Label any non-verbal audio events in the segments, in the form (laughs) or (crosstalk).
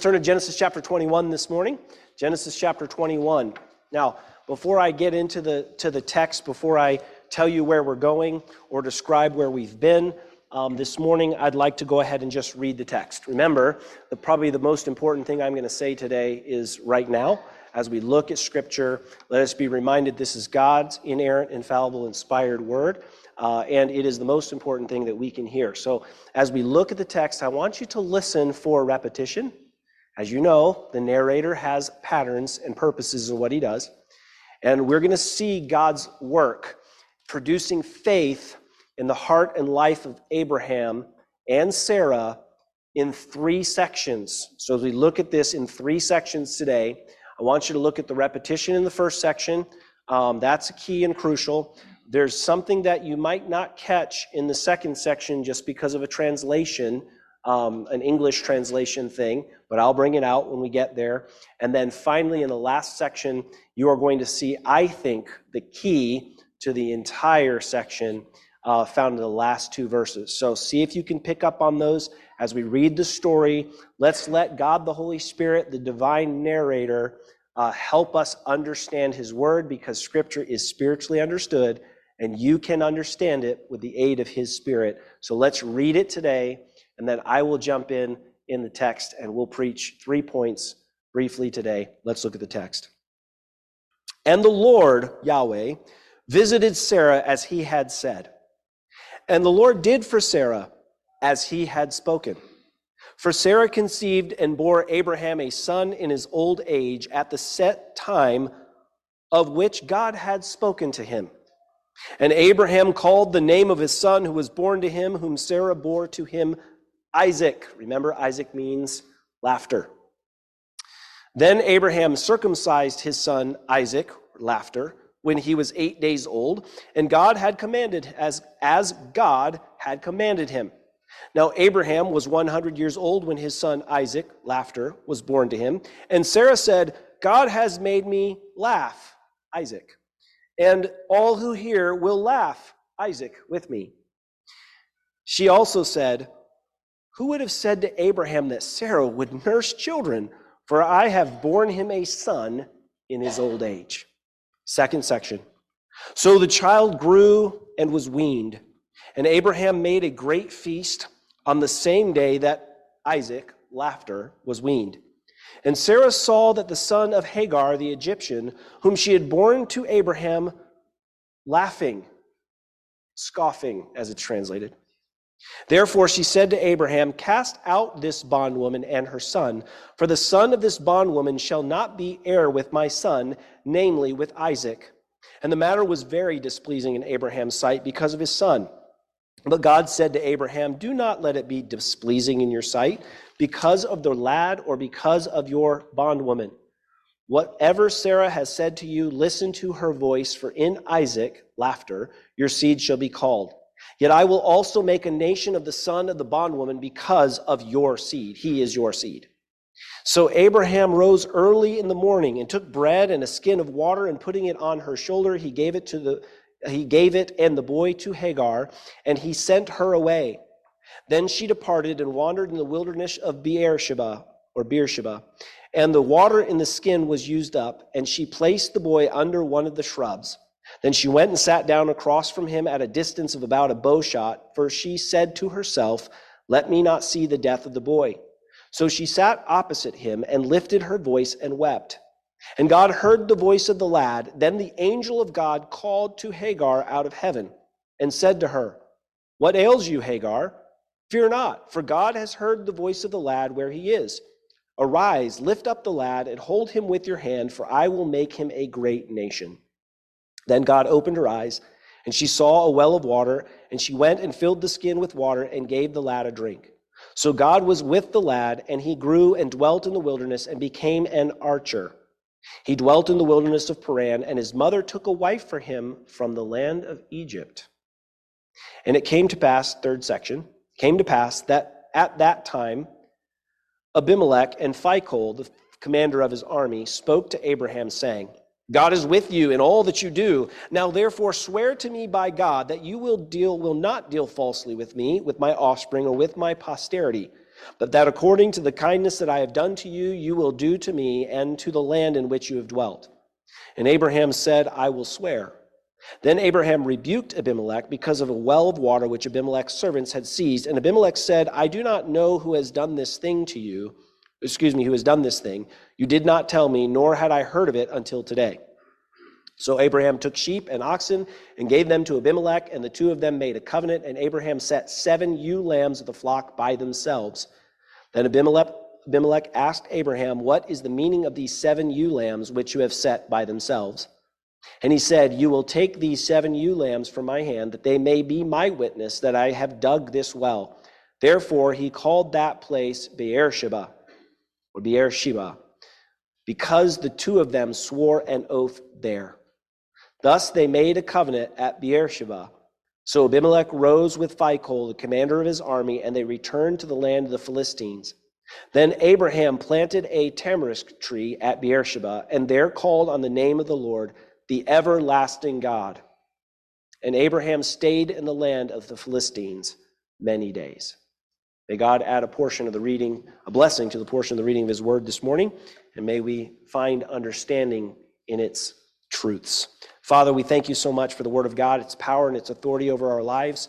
Turn to Genesis chapter 21 this morning. Genesis chapter 21. Now, before I get into the, to the text, before I tell you where we're going or describe where we've been, um, this morning I'd like to go ahead and just read the text. Remember, the, probably the most important thing I'm going to say today is right now. As we look at Scripture, let us be reminded this is God's inerrant, infallible, inspired word. Uh, and it is the most important thing that we can hear. So, as we look at the text, I want you to listen for repetition. As you know, the narrator has patterns and purposes in what he does. And we're going to see God's work producing faith in the heart and life of Abraham and Sarah in three sections. So, as we look at this in three sections today, I want you to look at the repetition in the first section. Um, that's key and crucial. There's something that you might not catch in the second section just because of a translation um, an English translation thing, but I'll bring it out when we get there. And then finally, in the last section, you are going to see, I think, the key to the entire section uh, found in the last two verses. So see if you can pick up on those as we read the story. Let's let God, the Holy Spirit, the divine narrator, uh, help us understand His word because Scripture is spiritually understood and you can understand it with the aid of His Spirit. So let's read it today and then I will jump in in the text and we'll preach three points briefly today. Let's look at the text. And the Lord, Yahweh, visited Sarah as he had said. And the Lord did for Sarah as he had spoken. For Sarah conceived and bore Abraham a son in his old age at the set time of which God had spoken to him. And Abraham called the name of his son who was born to him, whom Sarah bore to him, Isaac. Remember, Isaac means laughter. Then Abraham circumcised his son Isaac, laughter, when he was eight days old, and God had commanded, as, as God had commanded him. Now, Abraham was 100 years old when his son Isaac, laughter, was born to him. And Sarah said, God has made me laugh, Isaac. And all who hear will laugh, Isaac, with me. She also said, who would have said to Abraham that Sarah would nurse children? For I have borne him a son in his old age. Second section. So the child grew and was weaned, and Abraham made a great feast on the same day that Isaac, laughter, was weaned. And Sarah saw that the son of Hagar, the Egyptian, whom she had borne to Abraham, laughing, scoffing, as it's translated, Therefore she said to Abraham, Cast out this bondwoman and her son, for the son of this bondwoman shall not be heir with my son, namely with Isaac. And the matter was very displeasing in Abraham's sight because of his son. But God said to Abraham, Do not let it be displeasing in your sight because of the lad or because of your bondwoman. Whatever Sarah has said to you, listen to her voice, for in Isaac, laughter, your seed shall be called. Yet I will also make a nation of the son of the bondwoman because of your seed. He is your seed. So Abraham rose early in the morning and took bread and a skin of water and putting it on her shoulder, he gave it to the he gave it and the boy to Hagar, and he sent her away. Then she departed and wandered in the wilderness of Beersheba or Beersheba, and the water in the skin was used up, and she placed the boy under one of the shrubs. Then she went and sat down across from him at a distance of about a bow shot, for she said to herself, Let me not see the death of the boy. So she sat opposite him and lifted her voice and wept. And God heard the voice of the lad. Then the angel of God called to Hagar out of heaven and said to her, What ails you, Hagar? Fear not, for God has heard the voice of the lad where he is. Arise, lift up the lad, and hold him with your hand, for I will make him a great nation. Then God opened her eyes, and she saw a well of water, and she went and filled the skin with water and gave the lad a drink. So God was with the lad, and he grew and dwelt in the wilderness and became an archer. He dwelt in the wilderness of Paran, and his mother took a wife for him from the land of Egypt. And it came to pass, third section, came to pass that at that time Abimelech and Phicol, the commander of his army, spoke to Abraham, saying, God is with you in all that you do. Now therefore swear to me by God that you will deal will not deal falsely with me, with my offspring or with my posterity. but that according to the kindness that I have done to you, you will do to me and to the land in which you have dwelt. And Abraham said, I will swear. Then Abraham rebuked Abimelech because of a well of water which Abimelech's servants had seized. And Abimelech said, I do not know who has done this thing to you. Excuse me, who has done this thing. You did not tell me, nor had I heard of it until today. So Abraham took sheep and oxen and gave them to Abimelech, and the two of them made a covenant. And Abraham set seven ewe lambs of the flock by themselves. Then Abimelech, Abimelech asked Abraham, What is the meaning of these seven ewe lambs which you have set by themselves? And he said, You will take these seven ewe lambs from my hand, that they may be my witness that I have dug this well. Therefore he called that place Beersheba, or Beersheba, because the two of them swore an oath there. Thus they made a covenant at Beersheba. So Abimelech rose with Phicol, the commander of his army, and they returned to the land of the Philistines. Then Abraham planted a tamarisk tree at Beersheba, and there called on the name of the Lord, the everlasting God. And Abraham stayed in the land of the Philistines many days. May God add a portion of the reading, a blessing to the portion of the reading of his word this morning, and may we find understanding in its truths. Father, we thank you so much for the Word of God, its power and its authority over our lives.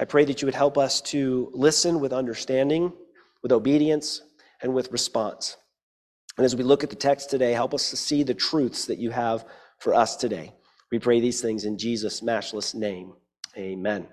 I pray that you would help us to listen with understanding, with obedience, and with response. And as we look at the text today, help us to see the truths that you have for us today. We pray these things in Jesus' matchless name. Amen.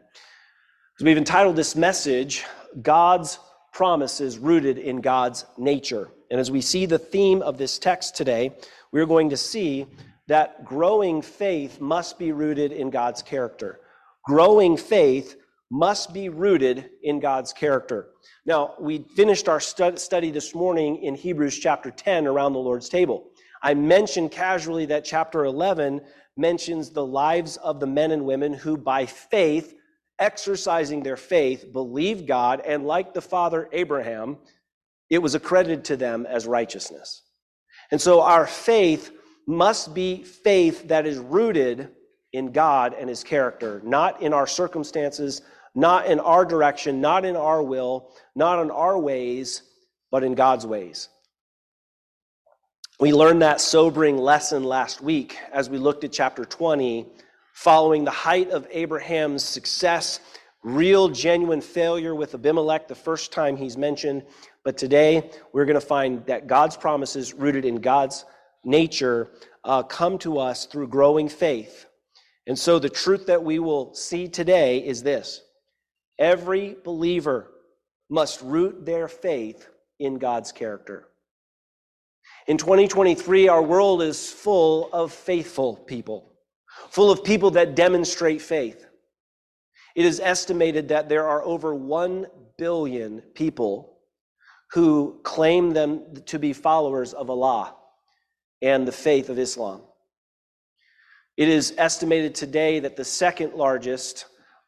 As we've entitled this message, God's promises rooted in God's nature. And as we see the theme of this text today, we're going to see that growing faith must be rooted in God's character. Growing faith must be rooted in God's character. Now, we finished our study this morning in Hebrews chapter 10 around the Lord's table. I mentioned casually that chapter 11 mentions the lives of the men and women who, by faith, exercising their faith, believed God, and like the father Abraham, it was accredited to them as righteousness. And so our faith must be faith that is rooted in God and his character, not in our circumstances, not in our direction, not in our will, not in our ways, but in God's ways. We learned that sobering lesson last week as we looked at chapter 20, following the height of Abraham's success, real, genuine failure with Abimelech the first time he's mentioned. But today, we're going to find that God's promises rooted in God's nature uh, come to us through growing faith. And so the truth that we will see today is this every believer must root their faith in God's character. In 2023, our world is full of faithful people, full of people that demonstrate faith. It is estimated that there are over 1 billion people who claim them to be followers of Allah and the faith of Islam. It is estimated today that the second largest,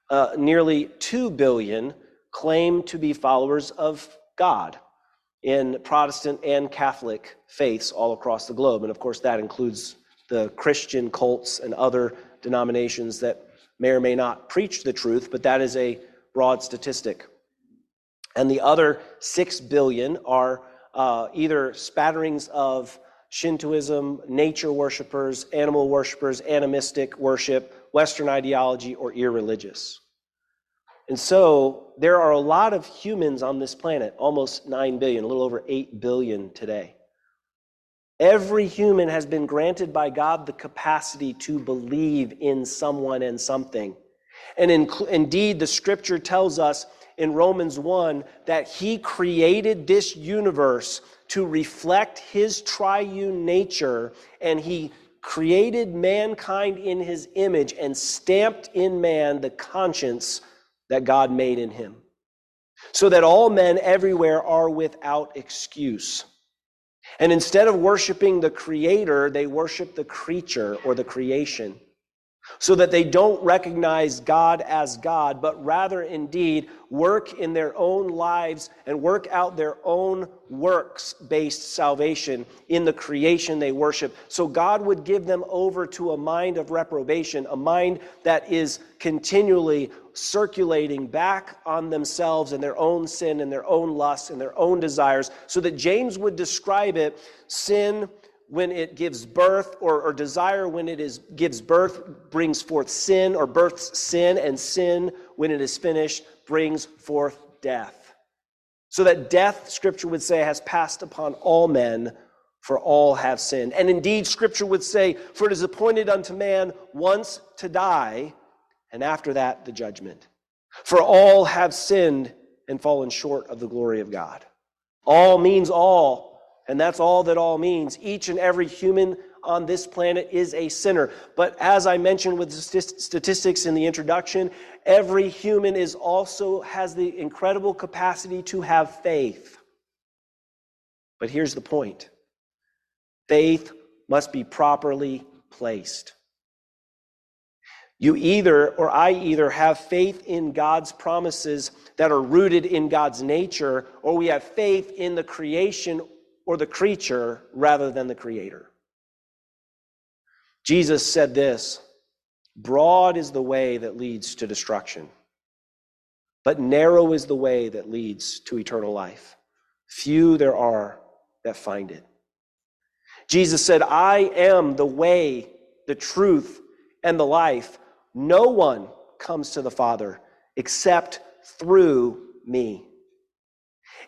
uh, nearly 2 billion, claim to be followers of God in Protestant and Catholic faiths all across the globe. And of course, that includes the Christian cults and other denominations that may or may not preach the truth, but that is a broad statistic. And the other 6 billion are uh, either spatterings of Shintoism, nature worshippers, animal worshippers, animistic worship, Western ideology, or irreligious. And so there are a lot of humans on this planet, almost 9 billion, a little over 8 billion today. Every human has been granted by God the capacity to believe in someone and something. And in, indeed, the scripture tells us in Romans 1 that He created this universe to reflect his triune nature, and he created mankind in his image and stamped in man the conscience that God made in him, so that all men everywhere are without excuse. And instead of worshiping the creator, they worship the creature or the creation. So that they don't recognize God as God, but rather indeed work in their own lives and work out their own works based salvation in the creation they worship. So God would give them over to a mind of reprobation, a mind that is continually circulating back on themselves and their own sin and their own lusts and their own desires, so that James would describe it sin when it gives birth, or, or desire when it is, gives birth, brings forth sin, or births sin, and sin, when it is finished, brings forth death. So that death, Scripture would say, has passed upon all men, for all have sinned. And indeed, Scripture would say, For it is appointed unto man once to die, and after that, the judgment. For all have sinned and fallen short of the glory of God. All means all and that's all that all means. Each and every human on this planet is a sinner. But as I mentioned with statistics in the introduction, every human is also has the incredible capacity to have faith. But here's the point. Faith must be properly placed. You either, or I either, have faith in God's promises that are rooted in God's nature, or we have faith in the creation or the creature rather than the creator. Jesus said this Broad is the way that leads to destruction, but narrow is the way that leads to eternal life. Few there are that find it. Jesus said, I am the way, the truth, and the life. No one comes to the Father except through me.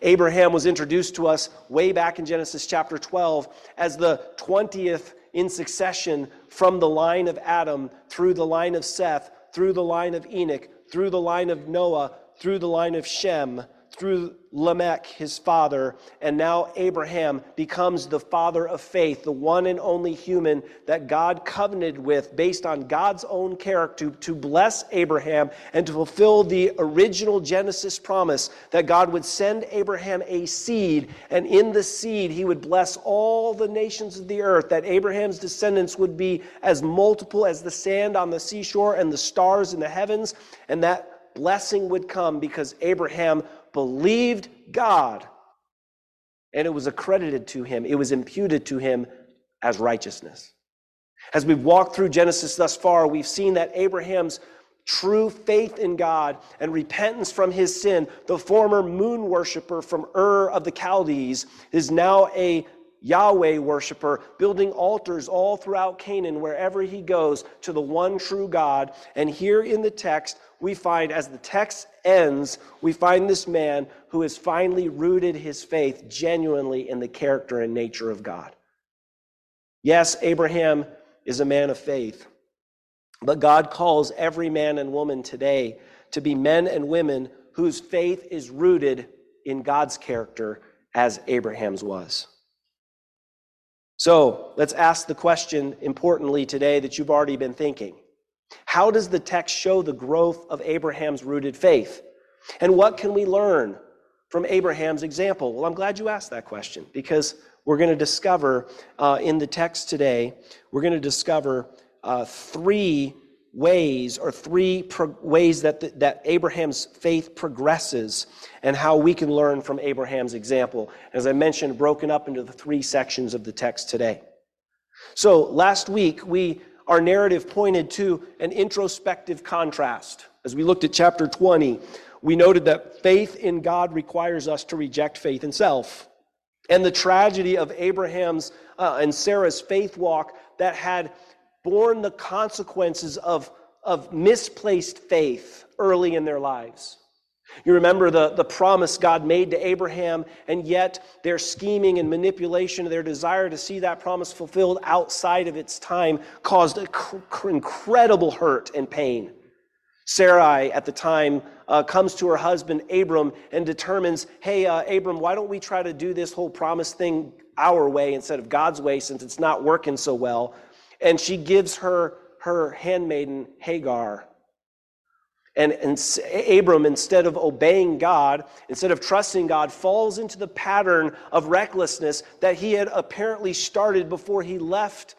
Abraham was introduced to us way back in Genesis chapter 12 as the 20th in succession from the line of Adam through the line of Seth, through the line of Enoch, through the line of Noah, through the line of Shem, through Lamech, his father, and now Abraham becomes the father of faith, the one and only human that God covenanted with based on God's own character to bless Abraham and to fulfill the original Genesis promise that God would send Abraham a seed, and in the seed he would bless all the nations of the earth, that Abraham's descendants would be as multiple as the sand on the seashore and the stars in the heavens, and that blessing would come because Abraham believed God, and it was accredited to him, it was imputed to him as righteousness. As we've walked through Genesis thus far, we've seen that Abraham's true faith in God and repentance from his sin, the former moon worshiper from Ur of the Chaldees, is now a Yahweh worshiper, building altars all throughout Canaan, wherever he goes, to the one true God. And here in the text, we find, as the text ends, we find this man who has finally rooted his faith genuinely in the character and nature of God. Yes, Abraham is a man of faith, but God calls every man and woman today to be men and women whose faith is rooted in God's character as Abraham's was. So let's ask the question importantly today that you've already been thinking. How does the text show the growth of Abraham's rooted faith? And what can we learn from Abraham's example? Well, I'm glad you asked that question because we're going to discover uh, in the text today, we're going to discover uh, three ways or three pro- ways that, the, that Abraham's faith progresses and how we can learn from Abraham's example. As I mentioned, broken up into the three sections of the text today. So last week, we our narrative pointed to an introspective contrast. As we looked at chapter 20, we noted that faith in God requires us to reject faith in self. And the tragedy of Abraham's uh, and Sarah's faith walk that had borne the consequences of, of misplaced faith early in their lives. You remember the, the promise God made to Abraham, and yet their scheming and manipulation, their desire to see that promise fulfilled outside of its time caused incredible hurt and pain. Sarai, at the time, uh, comes to her husband Abram and determines, hey, uh, Abram, why don't we try to do this whole promise thing our way instead of God's way since it's not working so well? and she gives her her handmaiden Hagar. And, and Abram, instead of obeying God, instead of trusting God, falls into the pattern of recklessness that he had apparently started before he left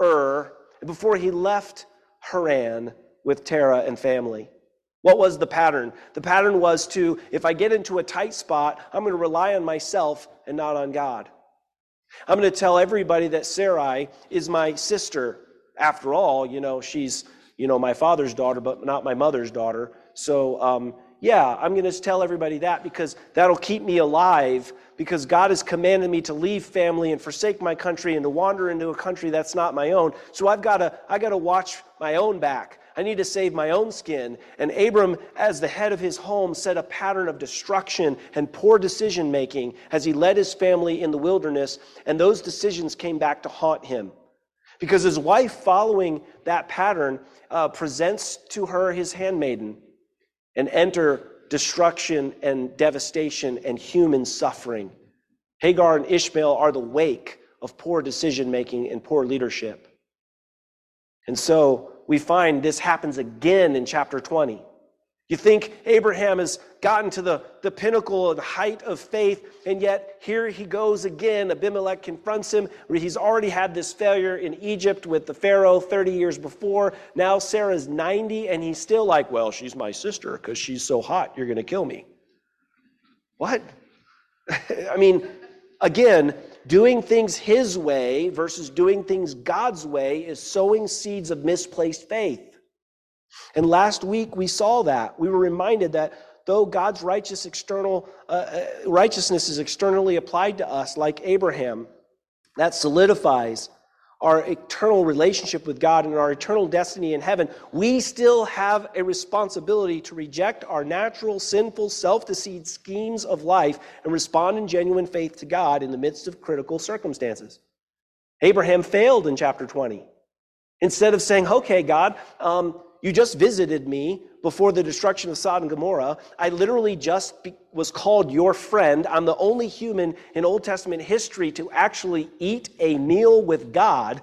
Ur, before he left Haran with Terah and family. What was the pattern? The pattern was to, if I get into a tight spot, I'm going to rely on myself and not on God. I'm going to tell everybody that Sarai is my sister. After all, you know, she's, you know, my father's daughter, but not my mother's daughter. So, um, yeah, I'm going to tell everybody that because that'll keep me alive because God has commanded me to leave family and forsake my country and to wander into a country that's not my own. So I've got to I got to watch my own back. I need to save my own skin. And Abram, as the head of his home, set a pattern of destruction and poor decision making as he led his family in the wilderness, and those decisions came back to haunt him. Because his wife, following that pattern, uh, presents to her his handmaiden and enter destruction and devastation and human suffering. Hagar and Ishmael are the wake of poor decision making and poor leadership. And so we find this happens again in chapter 20. You think Abraham has gotten to the, the pinnacle and height of faith, and yet here he goes again. Abimelech confronts him. He's already had this failure in Egypt with the Pharaoh 30 years before. Now Sarah's 90, and he's still like, Well, she's my sister because she's so hot, you're going to kill me. What? (laughs) I mean, again, doing things his way versus doing things God's way is sowing seeds of misplaced faith. And last week we saw that. We were reminded that though God's righteous external uh, uh, righteousness is externally applied to us, like Abraham, that solidifies our eternal relationship with God and our eternal destiny in heaven, we still have a responsibility to reject our natural, sinful, self deceived schemes of life and respond in genuine faith to God in the midst of critical circumstances. Abraham failed in chapter 20. Instead of saying, okay, God, um, you just visited me before the destruction of Sodom and Gomorrah. I literally just be, was called your friend. I'm the only human in Old Testament history to actually eat a meal with God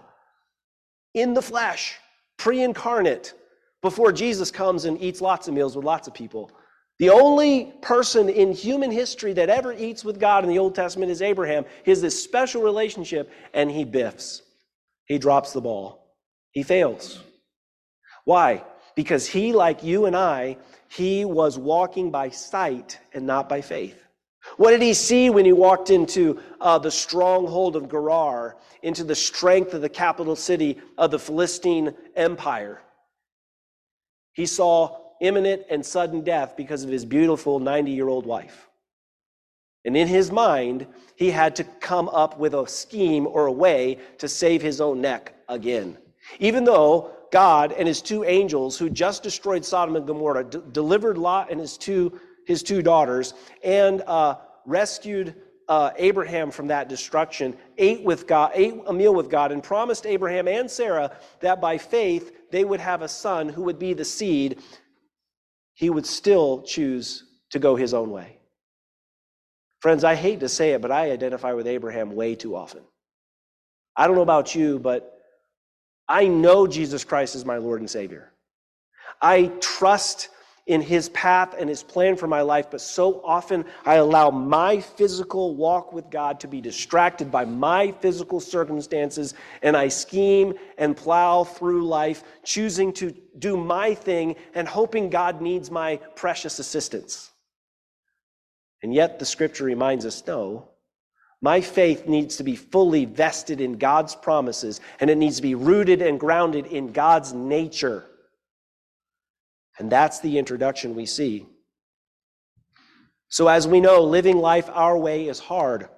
in the flesh, pre incarnate, before Jesus comes and eats lots of meals with lots of people. The only person in human history that ever eats with God in the Old Testament is Abraham. He has this special relationship, and he biffs. He drops the ball. He fails. Why? Because he, like you and I, he was walking by sight and not by faith. What did he see when he walked into uh, the stronghold of Gerar, into the strength of the capital city of the Philistine Empire? He saw imminent and sudden death because of his beautiful 90 year old wife. And in his mind, he had to come up with a scheme or a way to save his own neck again. Even though God and his two angels who just destroyed Sodom and Gomorrah, d- delivered Lot and his two, his two daughters, and uh, rescued uh, Abraham from that destruction, ate with God, ate a meal with God, and promised Abraham and Sarah that by faith they would have a son who would be the seed. He would still choose to go his own way. Friends, I hate to say it, but I identify with Abraham way too often. I don't know about you, but I know Jesus Christ is my Lord and Savior. I trust in his path and his plan for my life, but so often I allow my physical walk with God to be distracted by my physical circumstances, and I scheme and plow through life, choosing to do my thing and hoping God needs my precious assistance. And yet the scripture reminds us no, my faith needs to be fully vested in God's promises, and it needs to be rooted and grounded in God's nature. And that's the introduction we see. So, as we know, living life our way is hard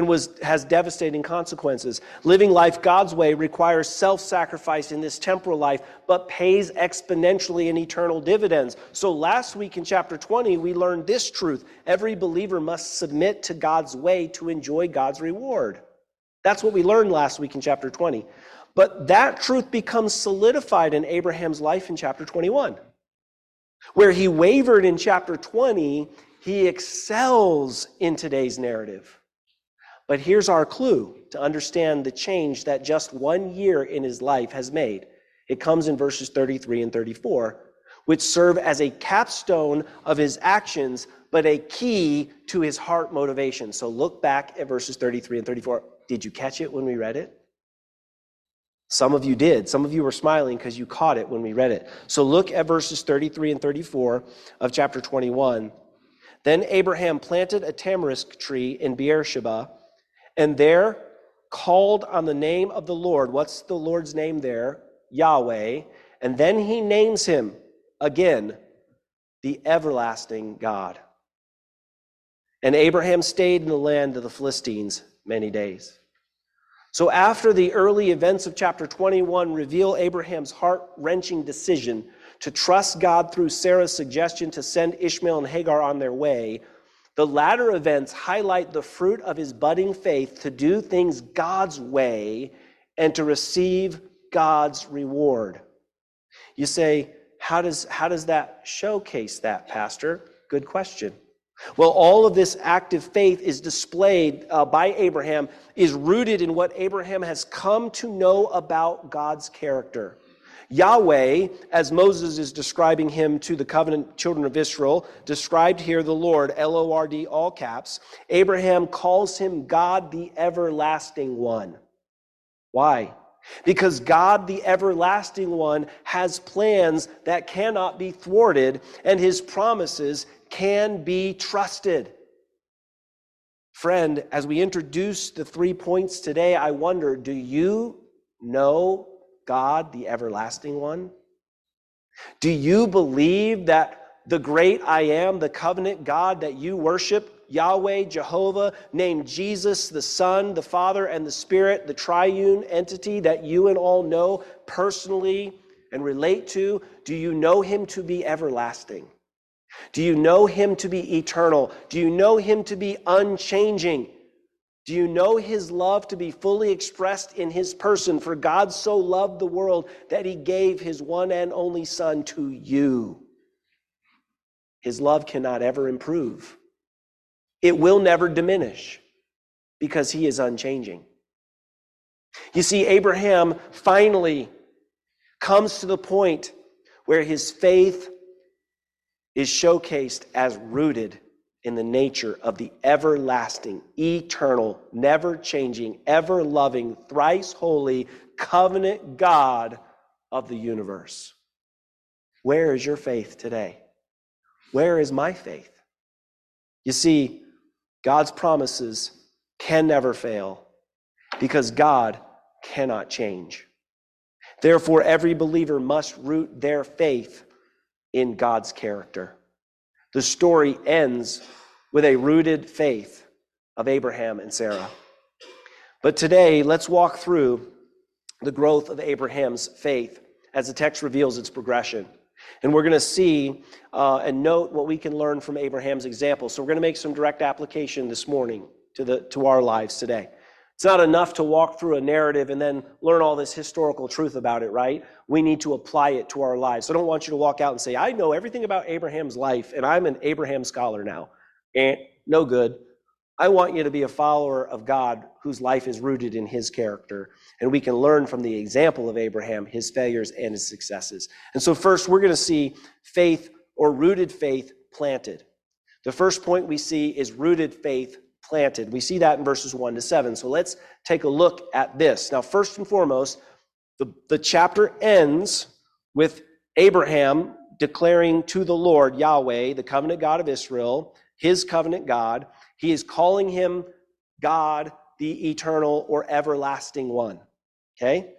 and was, has devastating consequences. Living life God's way requires self sacrifice in this temporal life, but pays exponentially in eternal dividends. So last week in chapter 20, we learned this truth every believer must submit to God's way to enjoy God's reward. That's what we learned last week in chapter 20. But that truth becomes solidified in Abraham's life in chapter 21. Where he wavered in chapter 20, he excels in today's narrative. But here's our clue to understand the change that just one year in his life has made. It comes in verses 33 and 34, which serve as a capstone of his actions, but a key to his heart motivation. So look back at verses 33 and 34. Did you catch it when we read it? Some of you did. Some of you were smiling because you caught it when we read it. So look at verses 33 and 34 of chapter 21. Then Abraham planted a tamarisk tree in Beersheba, and there called on the name of the Lord. What's the Lord's name there? Yahweh. And then he names him again, the everlasting God. And Abraham stayed in the land of the Philistines many days. So, after the early events of chapter 21 reveal Abraham's heart wrenching decision to trust God through Sarah's suggestion to send Ishmael and Hagar on their way, the latter events highlight the fruit of his budding faith to do things God's way and to receive God's reward. You say, how does, how does that showcase that, Pastor? Good question. Well, all of this active faith is displayed uh, by Abraham, is rooted in what Abraham has come to know about God's character. Yahweh, as Moses is describing him to the covenant children of Israel, described here the Lord, L O R D, all caps. Abraham calls him God the everlasting one. Why? Because God, the everlasting one, has plans that cannot be thwarted, and his promises can be trusted. Friend, as we introduce the three points today, I wonder do you know God, the everlasting one? Do you believe that the great I am, the covenant God that you worship, Yahweh, Jehovah, named Jesus, the Son, the Father, and the Spirit, the triune entity that you and all know personally and relate to, do you know him to be everlasting? Do you know him to be eternal? Do you know him to be unchanging? Do you know his love to be fully expressed in his person? For God so loved the world that he gave his one and only Son to you. His love cannot ever improve, it will never diminish because he is unchanging. You see, Abraham finally comes to the point where his faith is showcased as rooted in the nature of the everlasting, eternal, never changing, ever loving, thrice holy, covenant God of the universe. Where is your faith today? Where is my faith? You see, God's promises can never fail because God cannot change. Therefore, every believer must root their faith in God's character. The story ends with a rooted faith of Abraham and Sarah. But today, let's walk through the growth of Abraham's faith as the text reveals its progression. And we're going to see uh, and note what we can learn from Abraham's example. So we're going to make some direct application this morning to, the, to our lives today. It's not enough to walk through a narrative and then learn all this historical truth about it, right? We need to apply it to our lives. I don't want you to walk out and say, I know everything about Abraham's life and I'm an Abraham scholar now. And no good. I want you to be a follower of God whose life is rooted in his character. And we can learn from the example of Abraham, his failures and his successes. And so, first, we're going to see faith or rooted faith planted. The first point we see is rooted faith planted. We see that in verses 1 to 7. So let's take a look at this. Now, first and foremost, the, the chapter ends with Abraham declaring to the Lord, Yahweh, the covenant God of Israel, his covenant God. He is calling him God, the eternal or everlasting one. Okay?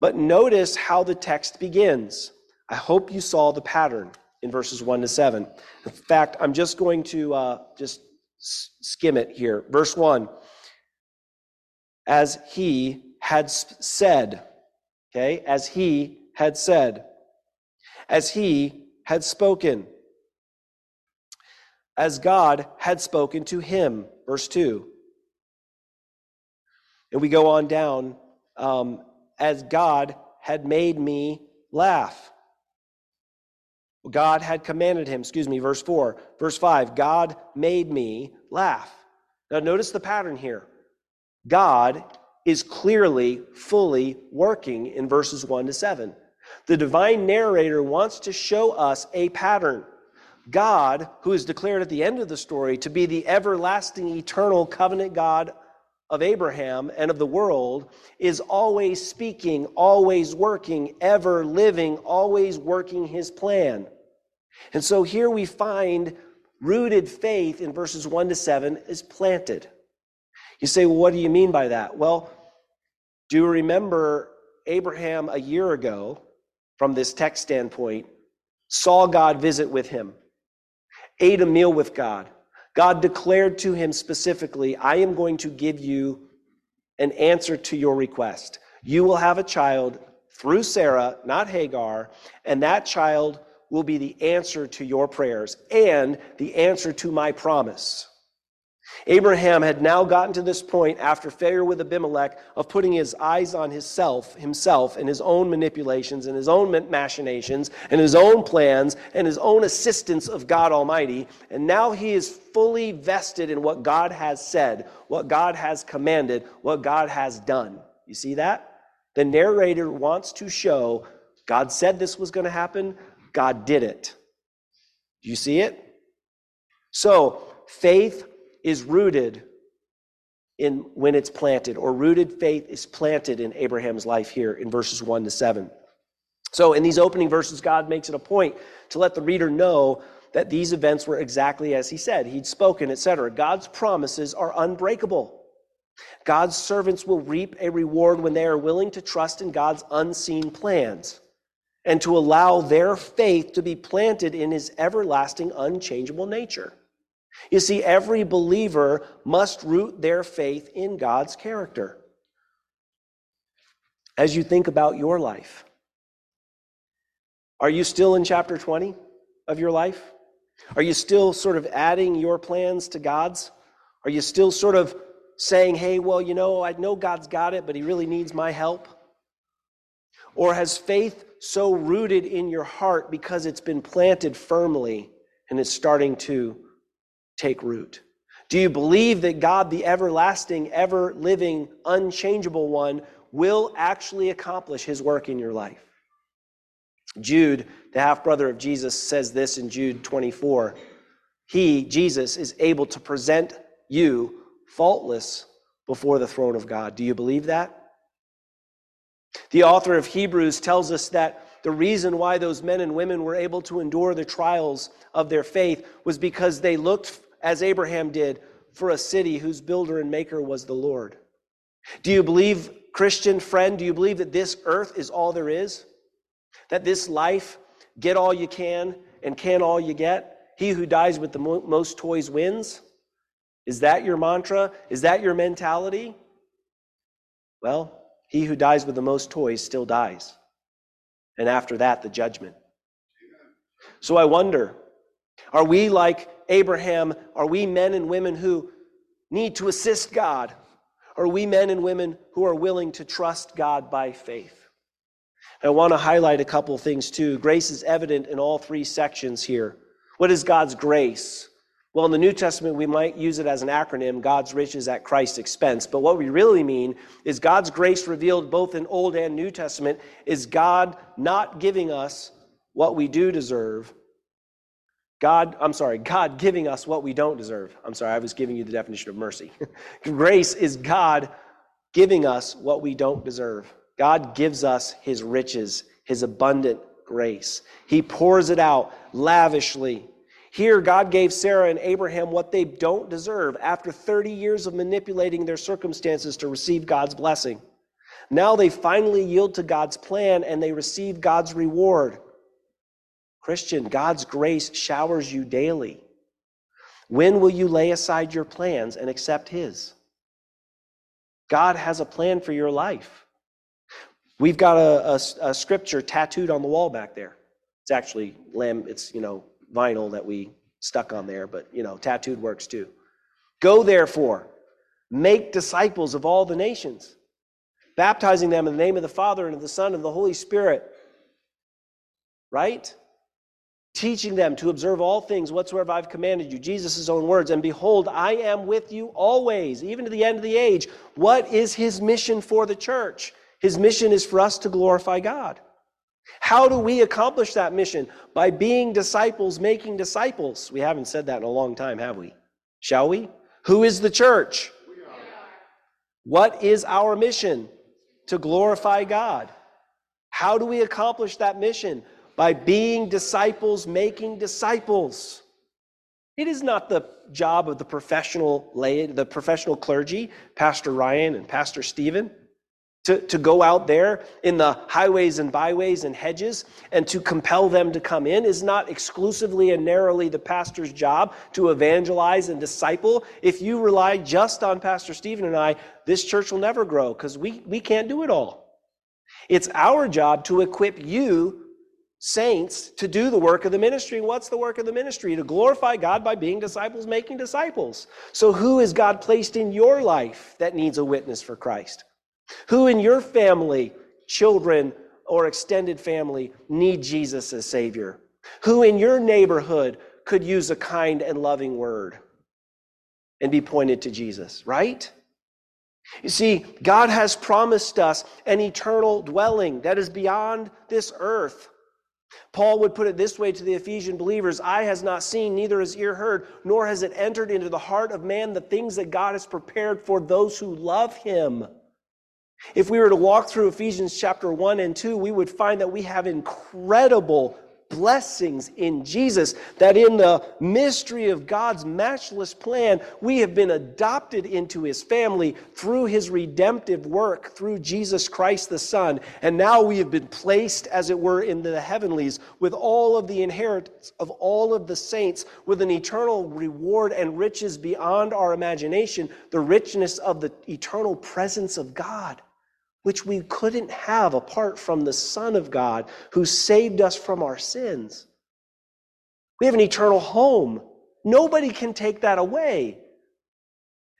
But notice how the text begins. I hope you saw the pattern in verses 1 to 7. In fact, I'm just going to uh, just skim it here. Verse 1 As he had said, okay, as he had said, as he had spoken, as God had spoken to him. Verse 2. And we go on down, um, as God had made me laugh. God had commanded him, excuse me, verse 4. Verse 5, God made me laugh. Now, notice the pattern here. God is clearly, fully working in verses 1 to 7. The divine narrator wants to show us a pattern. God, who is declared at the end of the story to be the everlasting, eternal covenant God of Abraham and of the world is always speaking, always working, ever living, always working his plan. And so here we find rooted faith in verses 1 to 7 is planted. You say, well, what do you mean by that? Well, do you remember Abraham a year ago, from this text standpoint, saw God visit with him, ate a meal with God. God declared to him specifically, I am going to give you an answer to your request. You will have a child through Sarah, not Hagar, and that child will be the answer to your prayers and the answer to my promise. Abraham had now gotten to this point after failure with Abimelech of putting his eyes on himself, himself and his own manipulations and his own machinations and his own plans and his own assistance of God Almighty. And now he is fully vested in what God has said, what God has commanded, what God has done. You see that? The narrator wants to show God said this was going to happen, God did it. Do you see it? So, faith is rooted in when it's planted, or rooted faith is planted in Abraham's life here in verses 1 to 7. So, in these opening verses, God makes it a point to let the reader know that these events were exactly as he said. He'd spoken, etc. God's promises are unbreakable. God's servants will reap a reward when they are willing to trust in God's unseen plans and to allow their faith to be planted in his everlasting, unchangeable nature. You see, every believer must root their faith in God's character. As you think about your life, are you still in chapter 20 of your life? Are you still sort of adding your plans to God's? Are you still sort of saying, hey, well, you know, I know God's got it, but He really needs my help? Or has faith so rooted in your heart because it's been planted firmly and it's starting to take root? Do you believe that God, the everlasting, ever living, unchangeable one, will actually accomplish his work in your life? Jude, the half brother of Jesus, says this in Jude 24. He, Jesus, is able to present you faultless before the throne of God. Do you believe that? The author of Hebrews tells us that the reason why those men and women were able to endure the trials of their faith was because they looked as Abraham did, for a city whose builder and maker was the Lord. Do you believe, Christian friend, do you believe that this earth is all there is? That this life, get all you can and can all you get? He who dies with the most toys wins? Is that your mantra? Is that your mentality? Well, he who dies with the most toys still dies. And after that, the judgment. So I wonder are we like Abraham? Are we men and women who need to assist God? Are we men and women who are willing to trust God by faith? I want to highlight a couple things too. Grace is evident in all three sections here. What is God's grace? Well, in the New Testament, we might use it as an acronym God's riches at Christ's expense. But what we really mean is God's grace revealed both in Old and New Testament is God not giving us what we do deserve, God, I'm sorry, God giving us what we don't deserve. I'm sorry, I was giving you the definition of mercy. (laughs) Grace is God giving us what we don't deserve. God gives us his riches, his abundant grace. He pours it out lavishly. Here, God gave Sarah and Abraham what they don't deserve after 30 years of manipulating their circumstances to receive God's blessing. Now they finally yield to God's plan and they receive God's reward. Christian, God's grace showers you daily. When will you lay aside your plans and accept His? God has a plan for your life. We've got a, a, a, scripture tattooed on the wall back there. It's actually lamb, it's, you know, vinyl that we stuck on there, but, you know, tattooed works too. Go therefore, make disciples of all the nations, baptizing them in the name of the Father and of the Son and of the Holy Spirit. Right? teaching them to observe all things whatsoever I've commanded you. Jesus' own words. And behold, I am with you always, even to the end of the age. What is his mission for the church? His mission is for us to glorify God. How do we accomplish that mission? By being disciples, making disciples. We haven't said that in a long time, have we? Shall we? Who is the church? What is our mission? To glorify God. How do we accomplish that mission? By being disciples, making disciples. It is not the job of the professional lay, the professional clergy, Pastor Ryan and Pastor Stephen, to, to go out there in the highways and byways and hedges and to compel them to come in is not exclusively and narrowly the pastor's job to evangelize and disciple. If you rely just on Pastor Stephen and I, this church will never grow because we, we can't do it all. It's our job to equip you saints to do the work of the ministry. What's the work of the ministry? To glorify God by being disciples, making disciples. So, who has God placed in your life that needs a witness for Christ? Who in your family, children, or extended family need Jesus as Savior? Who in your neighborhood could use a kind and loving word and be pointed to Jesus, right? You see, God has promised us an eternal dwelling that is beyond this earth. Paul would put it this way to the Ephesian believers Eye has not seen, neither has ear heard, nor has it entered into the heart of man the things that God has prepared for those who love him. If we were to walk through Ephesians chapter 1 and 2, we would find that we have incredible blessings in Jesus, that in the mystery of God's matchless plan, we have been adopted into his family through his redemptive work through Jesus Christ the Son. And now we have been placed, as it were, in the heavenlies with all of the inheritance of all of the saints, with an eternal reward and riches beyond our imagination, the richness of the eternal presence of God which we couldn't have apart from the Son of God who saved us from our sins. We have an eternal home. Nobody can take that away.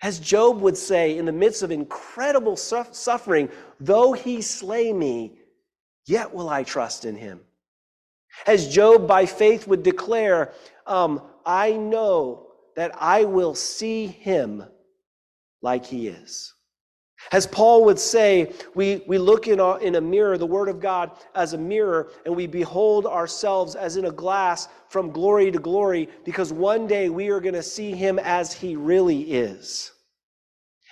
As Job would say, in the midst of incredible suffering, though he slay me, yet will I trust in him. As Job by faith would declare, um, I know that I will see him like he is. As Paul would say, we, we look in a, in a mirror, the Word of God, as a mirror, and we behold ourselves as in a glass from glory to glory, because one day we are going to see Him as He really is.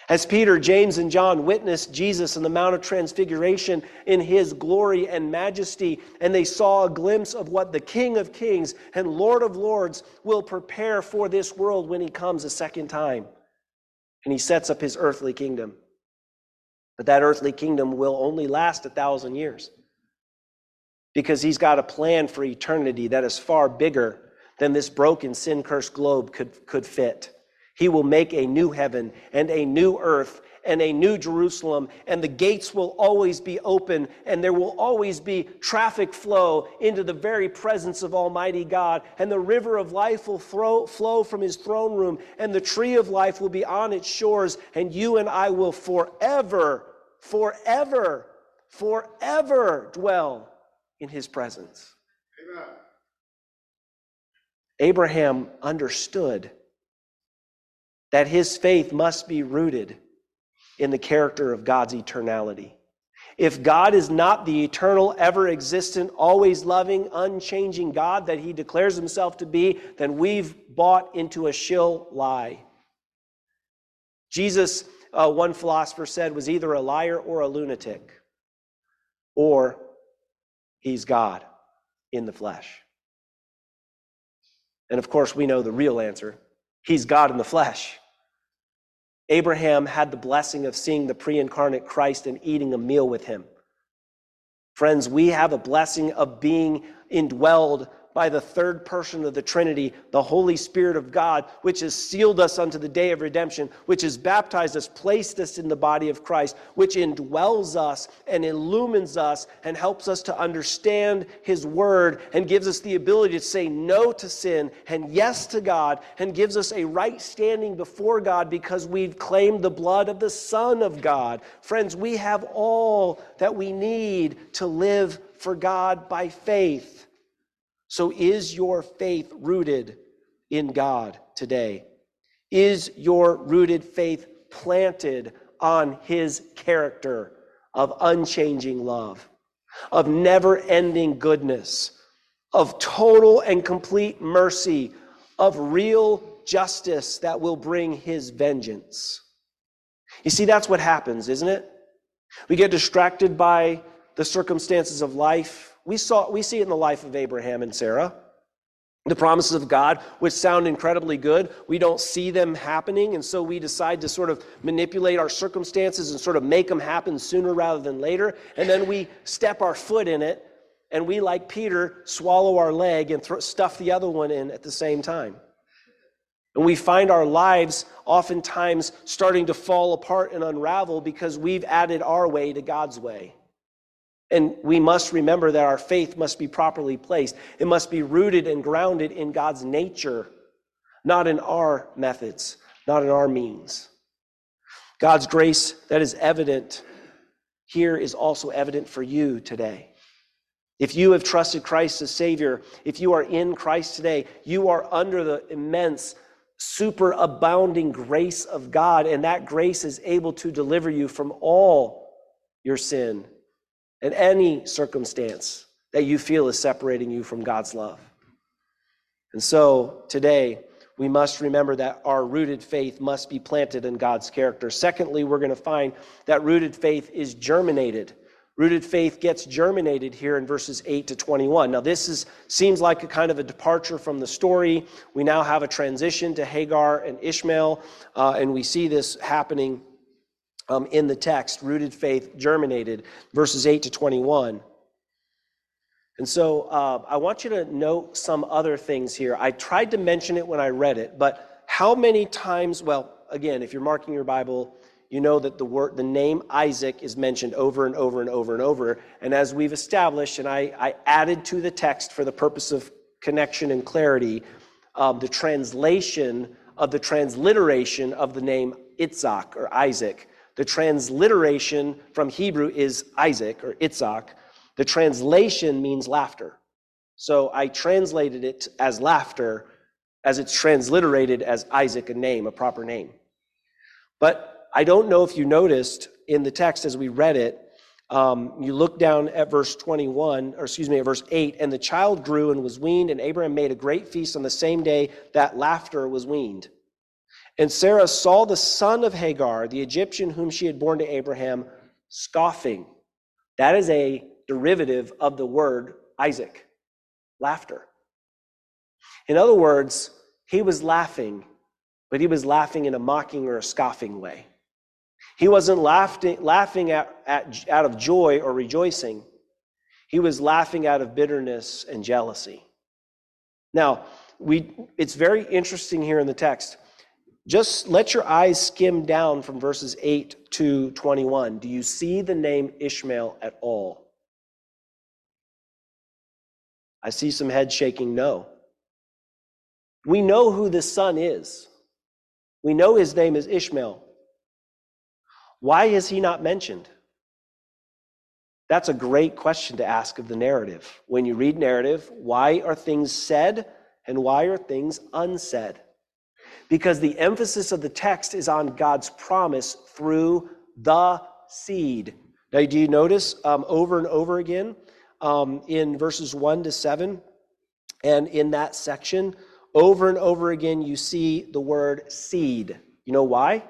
As Peter, James, and John witnessed Jesus in the Mount of Transfiguration in His glory and majesty, and they saw a glimpse of what the King of Kings and Lord of Lords will prepare for this world when He comes a second time. And He sets up His earthly kingdom. But that earthly kingdom will only last a thousand years because he's got a plan for eternity that is far bigger than this broken, sin cursed globe could, could fit. He will make a new heaven and a new earth and a new Jerusalem, and the gates will always be open, and there will always be traffic flow into the very presence of Almighty God, and the river of life will throw, flow from his throne room, and the tree of life will be on its shores, and you and I will forever forever, forever dwell in his presence. Amen. Abraham understood that his faith must be rooted in the character of God's eternality. If God is not the eternal, ever existent, always loving, unchanging God that he declares himself to be, then we've bought into a shill lie. Jesus uh, one philosopher said, was either a liar or a lunatic, or he's God in the flesh. And of course, we know the real answer he's God in the flesh. Abraham had the blessing of seeing the pre incarnate Christ and eating a meal with him. Friends, we have a blessing of being indwelled by the third person of the Trinity, the Holy Spirit of God, which has sealed us unto the day of redemption, which has baptized us, placed us in the body of Christ, which indwells us and illumines us and helps us to understand His Word and gives us the ability to say no to sin and yes to God and gives us a right standing before God because we've claimed the blood of the Son of God. Friends, we have all that we need to live for God by faith. So, is your faith rooted in God today? Is your rooted faith planted on His character of unchanging love, of never ending goodness, of total and complete mercy, of real justice that will bring His vengeance? You see, that's what happens, isn't it? We get distracted by the circumstances of life. We, saw, we see it in the life of Abraham and Sarah. The promises of God, which sound incredibly good, we don't see them happening, and so we decide to sort of manipulate our circumstances and sort of make them happen sooner rather than later. And then we step our foot in it, and we, like Peter, swallow our leg and th- stuff the other one in at the same time. And we find our lives oftentimes starting to fall apart and unravel because we've added our way to God's way. And we must remember that our faith must be properly placed. It must be rooted and grounded in God's nature, not in our methods, not in our means. God's grace that is evident here is also evident for you today. If you have trusted Christ as Savior, if you are in Christ today, you are under the immense superabounding grace of God, and that grace is able to deliver you from all your sin and any circumstance that you feel is separating you from God's love. And so today, we must remember that our rooted faith must be planted in God's character. Secondly, we're going to find that rooted faith is germinated Rooted faith gets germinated here in verses 8 to 21. Now, this is, seems like a kind of a departure from the story. We now have a transition to Hagar and Ishmael, uh, and we see this happening um, in the text. Rooted faith germinated, verses 8 to 21. And so uh, I want you to note some other things here. I tried to mention it when I read it, but how many times, well, again, if you're marking your Bible, you know that the word the name Isaac is mentioned over and over and over and over. And as we've established, and I, I added to the text for the purpose of connection and clarity, um, the translation of the transliteration of the name Itzhak or Isaac. The transliteration from Hebrew is Isaac or Itzhak. The translation means laughter. So I translated it as laughter as it's transliterated as Isaac, a name, a proper name. But I don't know if you noticed in the text as we read it, um, you look down at verse 21, or excuse me, at verse 8, and the child grew and was weaned, and Abraham made a great feast on the same day that laughter was weaned. And Sarah saw the son of Hagar, the Egyptian whom she had borne to Abraham, scoffing. That is a derivative of the word Isaac, laughter. In other words, he was laughing, but he was laughing in a mocking or a scoffing way. He wasn't laughing, laughing at, at, out of joy or rejoicing. He was laughing out of bitterness and jealousy. Now, we, it's very interesting here in the text. Just let your eyes skim down from verses 8 to 21. Do you see the name Ishmael at all? I see some head shaking no. We know who this son is. We know his name is Ishmael. Why is he not mentioned? That's a great question to ask of the narrative. When you read narrative, why are things said and why are things unsaid? Because the emphasis of the text is on God's promise through the seed. Now, do you notice um, over and over again um, in verses 1 to 7 and in that section, over and over again, you see the word seed. You know why?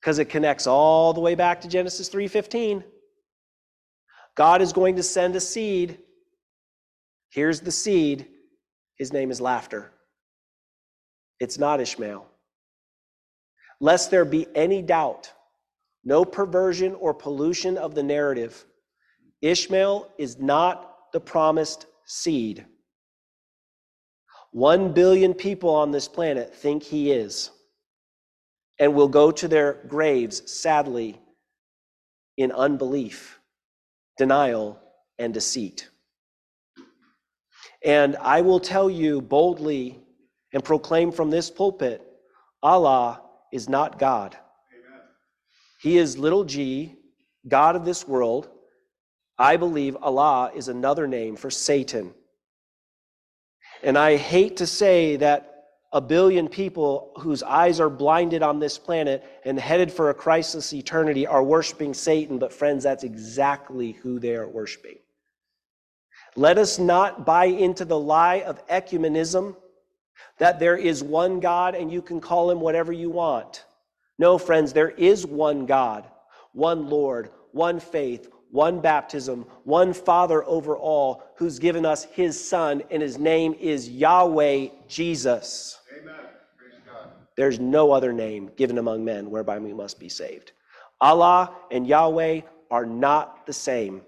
because it connects all the way back to Genesis 3:15. God is going to send a seed. Here's the seed. His name is laughter. It's not Ishmael. Lest there be any doubt, no perversion or pollution of the narrative, Ishmael is not the promised seed. One billion people on this planet think he is and will go to their graves, sadly, in unbelief, denial, and deceit. And I will tell you boldly and proclaim from this pulpit Allah is not God. Amen. He is little g, God of this world. I believe Allah is another name for Satan. And I hate to say that a billion people whose eyes are blinded on this planet and headed for a Christless eternity are worshiping Satan, but friends, that's exactly who they are worshiping. Let us not buy into the lie of ecumenism that there is one God and you can call him whatever you want. No, friends, there is one God, one Lord, one faith, one baptism, one Father over all, who's given us his Son, and his name is Yahweh Jesus. Amen. Praise God. There's no other name given among men whereby we must be saved. Allah and Yahweh are not the same.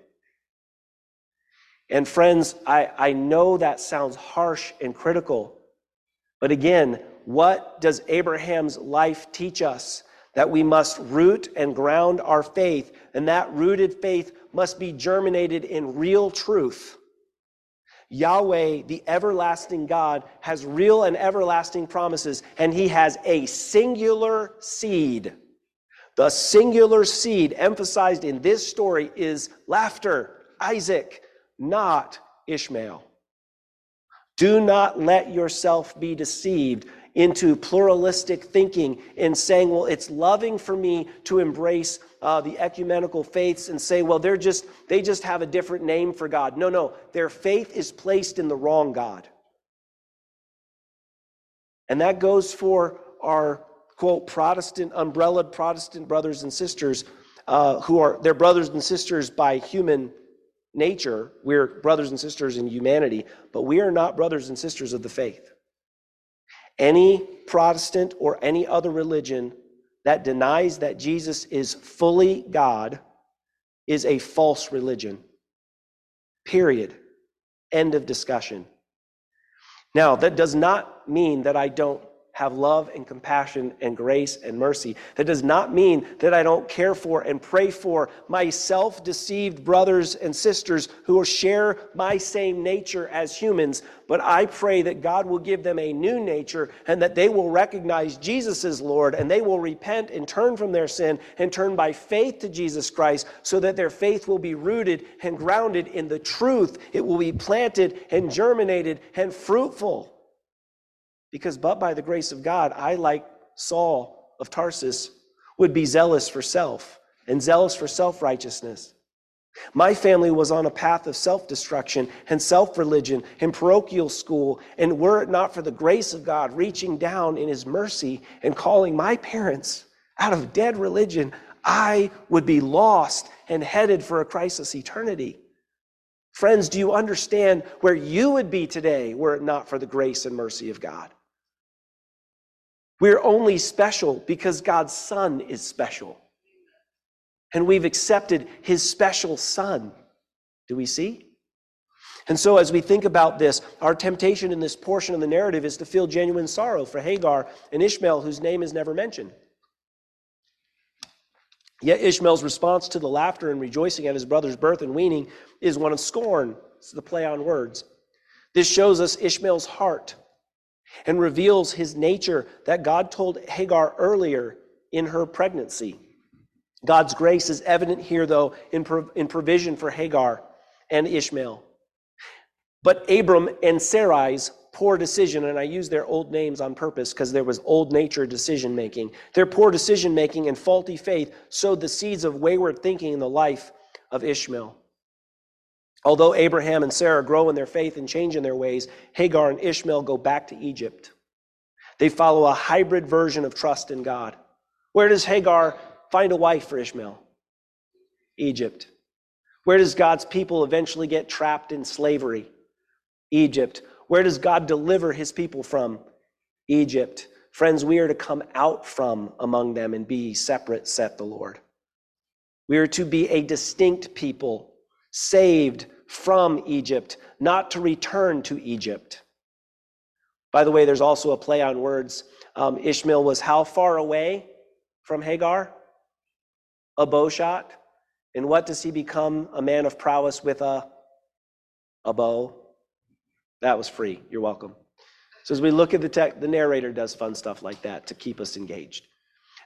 And friends, I, I know that sounds harsh and critical, but again, what does Abraham's life teach us? That we must root and ground our faith, and that rooted faith must be germinated in real truth. Yahweh, the everlasting God, has real and everlasting promises, and he has a singular seed. The singular seed emphasized in this story is laughter, Isaac, not Ishmael. Do not let yourself be deceived into pluralistic thinking and saying, well, it's loving for me to embrace uh, the ecumenical faiths and say, well, they're just, they just have a different name for God. No, no, their faith is placed in the wrong God. And that goes for our, quote, Protestant, umbrellaed Protestant brothers and sisters uh, who are, they're brothers and sisters by human nature. We're brothers and sisters in humanity, but we are not brothers and sisters of the faith. Any Protestant or any other religion that denies that Jesus is fully God is a false religion. Period. End of discussion. Now, that does not mean that I don't have love and compassion and grace and mercy. That does not mean that I don't care for and pray for my self deceived brothers and sisters who share my same nature as humans, but I pray that God will give them a new nature and that they will recognize Jesus as Lord and they will repent and turn from their sin and turn by faith to Jesus Christ so that their faith will be rooted and grounded in the truth. It will be planted and germinated and fruitful. Because, but by the grace of God, I, like Saul of Tarsus, would be zealous for self and zealous for self righteousness. My family was on a path of self destruction and self religion and parochial school, and were it not for the grace of God reaching down in His mercy and calling my parents out of dead religion, I would be lost and headed for a crisis eternity. Friends, do you understand where you would be today were it not for the grace and mercy of God? We're only special because God's Son is special. And we've accepted his special Son. Do we see? And so, as we think about this, our temptation in this portion of the narrative is to feel genuine sorrow for Hagar and Ishmael, whose name is never mentioned. Yet Ishmael's response to the laughter and rejoicing at his brother's birth and weaning is one of scorn. It's the play on words. This shows us Ishmael's heart and reveals his nature that God told Hagar earlier in her pregnancy. God's grace is evident here, though, in, in provision for Hagar and Ishmael. But Abram and Sarai's poor decision, and I use their old names on purpose because there was old nature decision making. Their poor decision making and faulty faith sowed the seeds of wayward thinking in the life of Ishmael. Although Abraham and Sarah grow in their faith and change in their ways, Hagar and Ishmael go back to Egypt. They follow a hybrid version of trust in God. Where does Hagar find a wife for Ishmael? Egypt. Where does God's people eventually get trapped in slavery? Egypt. Where does God deliver his people from? Egypt. Friends, we are to come out from among them and be separate, saith the Lord. We are to be a distinct people saved from Egypt, not to return to Egypt. By the way, there's also a play on words. Um, Ishmael was how far away from Hagar? A bow shot. And what does he become? A man of prowess with a, a bow. That was free. You're welcome. So as we look at the text, the narrator does fun stuff like that to keep us engaged.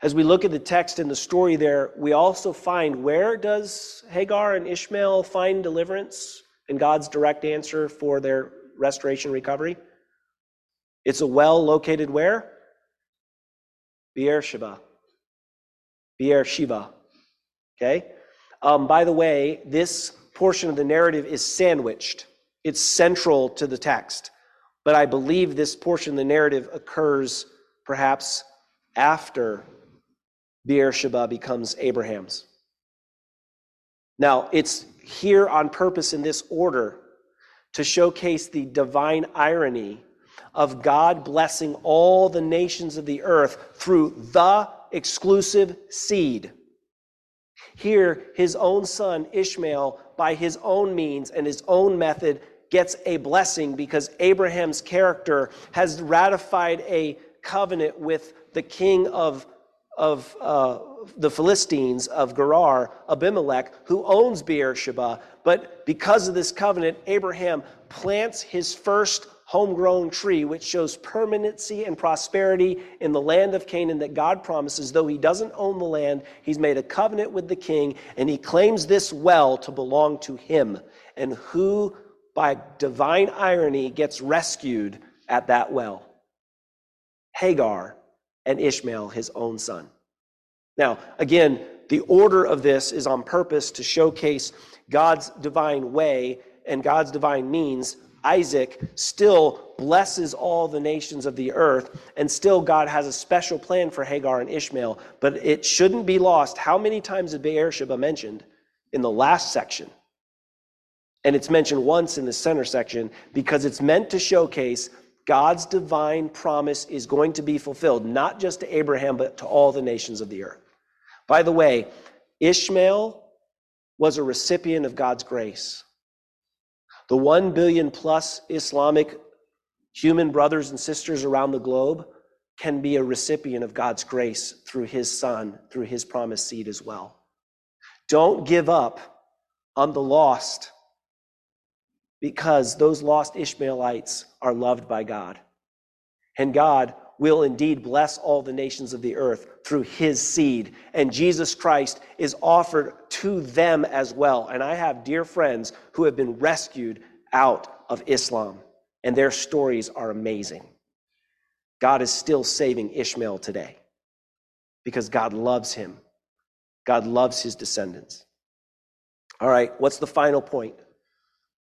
As we look at the text and the story there, we also find where does Hagar and Ishmael find deliverance and God's direct answer for their restoration recovery? It's a well located where? Beersheba. Beersheba. Okay? Um, by the way, this portion of the narrative is sandwiched. It's central to the text. But I believe this portion of the narrative occurs perhaps after Beersheba becomes Abraham's. Now, it's here on purpose in this order to showcase the divine irony of God blessing all the nations of the earth through the exclusive seed. Here, his own son, Ishmael, by his own means and his own method, gets a blessing because Abraham's character has ratified a covenant with the king of, of uh, the Philistines, of Gerar, Abimelech, who owns Beersheba. But because of this covenant, Abraham plants his first homegrown tree, which shows permanency and prosperity in the land of Canaan that God promises. Though he doesn't own the land, he's made a covenant with the king, and he claims this well to belong to him. And who, by divine irony, gets rescued at that well? Hagar and Ishmael, his own son. Now, again, the order of this is on purpose to showcase God's divine way and God's divine means Isaac still blesses all the nations of the earth, and still God has a special plan for Hagar and Ishmael. But it shouldn't be lost. How many times is Beersheba mentioned in the last section? And it's mentioned once in the center section because it's meant to showcase God's divine promise is going to be fulfilled, not just to Abraham, but to all the nations of the earth. By the way, Ishmael was a recipient of God's grace. The 1 billion plus Islamic human brothers and sisters around the globe can be a recipient of God's grace through his son, through his promised seed as well. Don't give up on the lost because those lost Ishmaelites are loved by God. And God will indeed bless all the nations of the earth through his seed. And Jesus Christ is offered to them as well. And I have dear friends who have been rescued out of Islam, and their stories are amazing. God is still saving Ishmael today because God loves him. God loves his descendants. All right, what's the final point?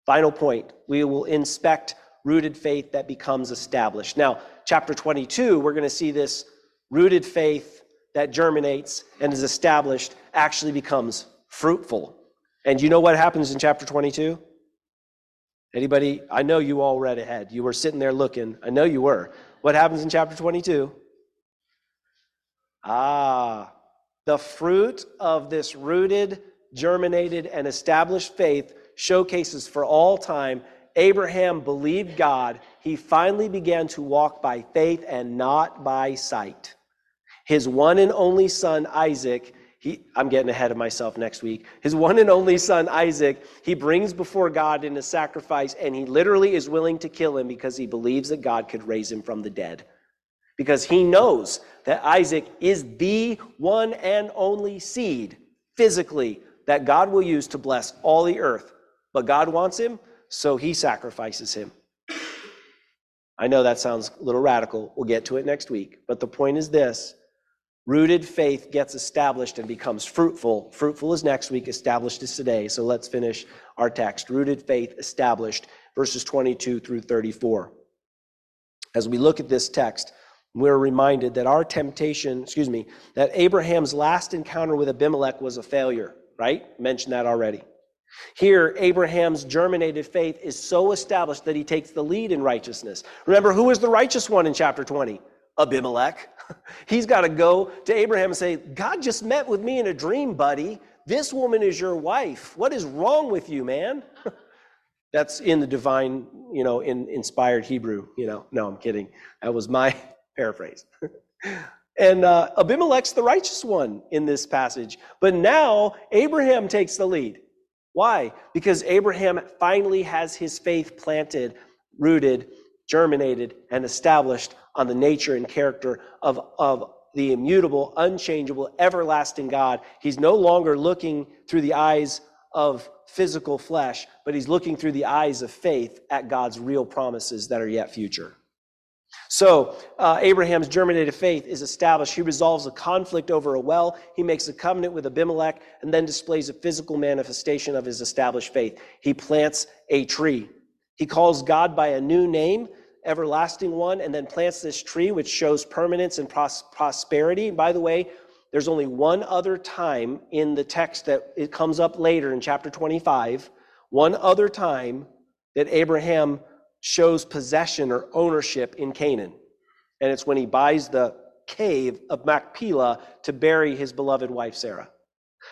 Final point. We will inspect rooted faith that becomes established. Now, chapter 22, we're going to see this rooted faith that germinates and is established actually becomes fruitful. And you know what happens in chapter 22? Anybody? I know you all read ahead. You were sitting there looking. I know you were. What happens in chapter 22? Ah, the fruit of this rooted, germinated, and established faith showcases for all time Abraham believed God, he finally began to walk by faith and not by sight. His one and only son, Isaac, he, I'm getting ahead of myself next week. His one and only son, Isaac, he brings before God in a sacrifice, and he literally is willing to kill him because he believes that God could raise him from the dead. Because he knows that Isaac is the one and only seed, physically, that God will use to bless all the earth. But God wants him so he sacrifices him. I know that sounds a little radical. We'll get to it next week. But the point is this rooted faith gets established and becomes fruitful. Fruitful is next week, established is today. So let's finish our text. Rooted faith established, verses 22 through 34. As we look at this text, we're reminded that our temptation, excuse me, that Abraham's last encounter with Abimelech was a failure, right? Mentioned that already. Here, Abraham's germinated faith is so established that he takes the lead in righteousness. Remember, who is the righteous one in chapter 20? Abimelech. (laughs) He's got to go to Abraham and say, God just met with me in a dream, buddy. This woman is your wife. What is wrong with you, man? (laughs) That's in the divine, you know, in inspired Hebrew, you know. No, I'm kidding. That was my (laughs) paraphrase. and uh, Abimelech's the righteous one in this passage. But now Abraham takes the lead. Why? Because Abraham finally has his faith planted, rooted, germinated, and established on the nature and character of, of the immutable, unchangeable, everlasting God. He's no longer looking through the eyes of physical flesh, but he's looking through the eyes of faith at God's real promises that are yet future. So, uh, Abraham's germinated faith is established. He resolves a conflict over a well. He makes a covenant with Abimelech and then displays a physical manifestation of his established faith. He plants a tree. He calls God by a new name, everlasting one, and then plants this tree, which shows permanence and pros- prosperity. And by the way, there's only one other time in the text that it comes up later in chapter 25, one other time that Abraham shows possession or ownership in Canaan. And it's when he buys the cave of Machpelah to bury his beloved wife Sarah.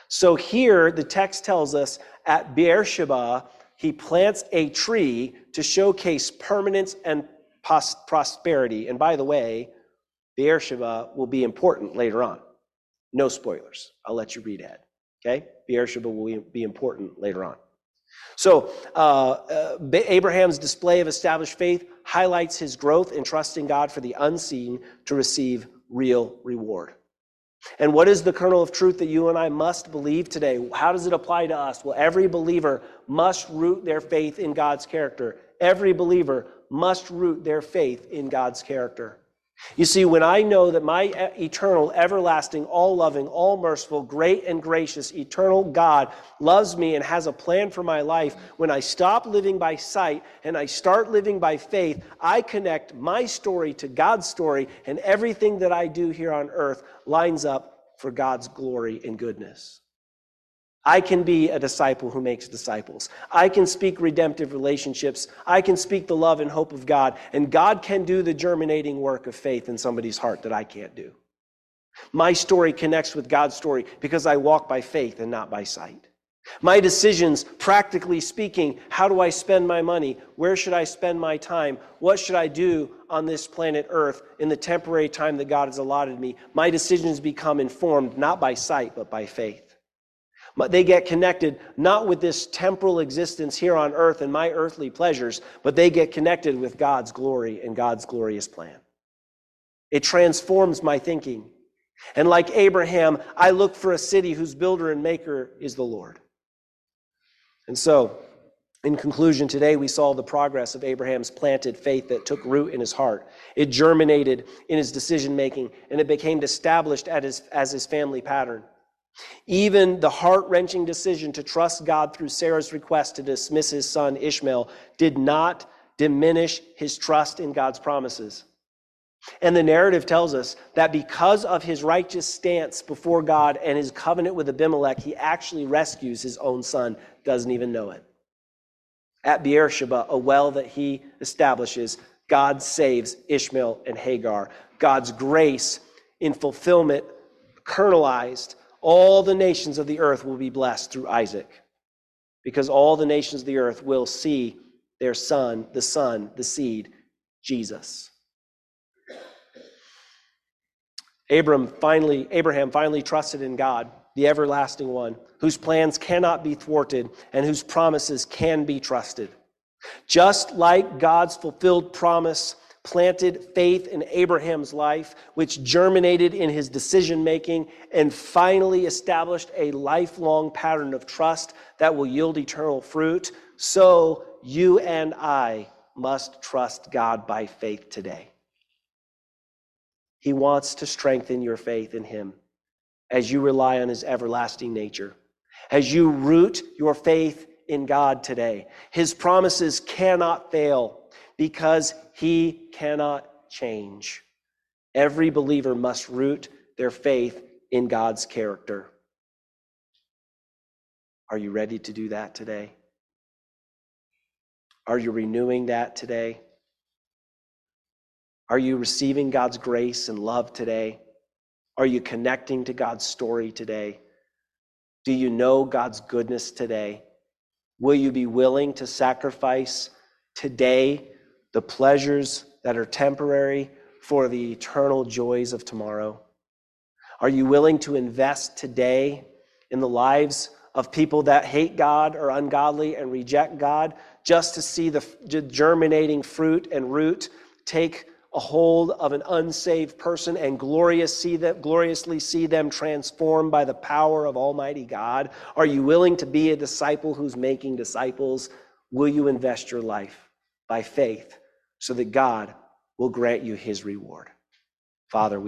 So here the text tells us at Beersheba, he plants a tree to showcase permanence and pos- prosperity. And by the way, Beersheba will be important later on. No spoilers. I'll let you read ahead. Okay? Beersheba will be important later on. So, uh, uh, Abraham's display of established faith highlights his growth in trusting God for the unseen to receive real reward. And what is the kernel of truth that you and I must believe today? How does it apply to us? Well, every believer must root their faith in God's character. Every believer must root their faith in God's character. You see, when I know that my uh, eternal, everlasting, all loving, all merciful, great and gracious, eternal God loves me and has a plan for my life, when I stop living by sight and I start living by faith, I connect my story to God's story, and everything that I do here on earth lines up for God's glory and goodness. I can be a disciple who makes disciples. I can speak redemptive relationships. I can speak the love and hope of God. And God can do the germinating work of faith in somebody's heart that I can't do. My story connects with God's story because I walk by faith and not by sight. My decisions, practically speaking, how do I spend my money? Where should I spend my time? What should I do on this planet Earth in the temporary time that God has allotted me? My decisions become informed not by sight, but by faith. They get connected not with this temporal existence here on earth and my earthly pleasures, but they get connected with God's glory and God's glorious plan. It transforms my thinking. And like Abraham, I look for a city whose builder and maker is the Lord. And so, in conclusion, today we saw the progress of Abraham's planted faith that took root in his heart. It germinated in his decision making, and it became established as his family pattern. Even the heart wrenching decision to trust God through Sarah's request to dismiss his son Ishmael did not diminish his trust in God's promises. And the narrative tells us that because of his righteous stance before God and his covenant with Abimelech, he actually rescues his own son, doesn't even know it. At Beersheba, a well that he establishes, God saves Ishmael and Hagar. God's grace in fulfillment, kernelized all the nations of the earth will be blessed through Isaac, because all the nations of the earth will see their son, the son, the seed, Jesus. Abram finally, Abraham finally trusted in God, the everlasting one, whose plans cannot be thwarted and whose promises can be trusted. Just like God's fulfilled promise planted faith in Abraham's life, which germinated in his decision making and finally established a lifelong pattern of trust that will yield eternal fruit, so you and I must trust God by faith today. He wants to strengthen your faith in Him as you rely on His everlasting nature, as you root your faith in God today. His promises cannot fail because he cannot change. Every believer must root their faith in God's character. Are you ready to do that today? Are you renewing that today? Are you receiving God's grace and love today? Are you connecting to God's story today? Do you know God's goodness today? Will you be willing to sacrifice today the pleasures that are temporary for the eternal joys of tomorrow? Are you willing to invest today in the lives of people that hate God or ungodly and reject God just to see the germinating fruit and root take a hold of an unsaved person and glorious see that, gloriously see them transformed by the power of Almighty God? Are you willing to be a disciple who's making disciples? Will you invest your life by faith so that God will grant you his reward. Father,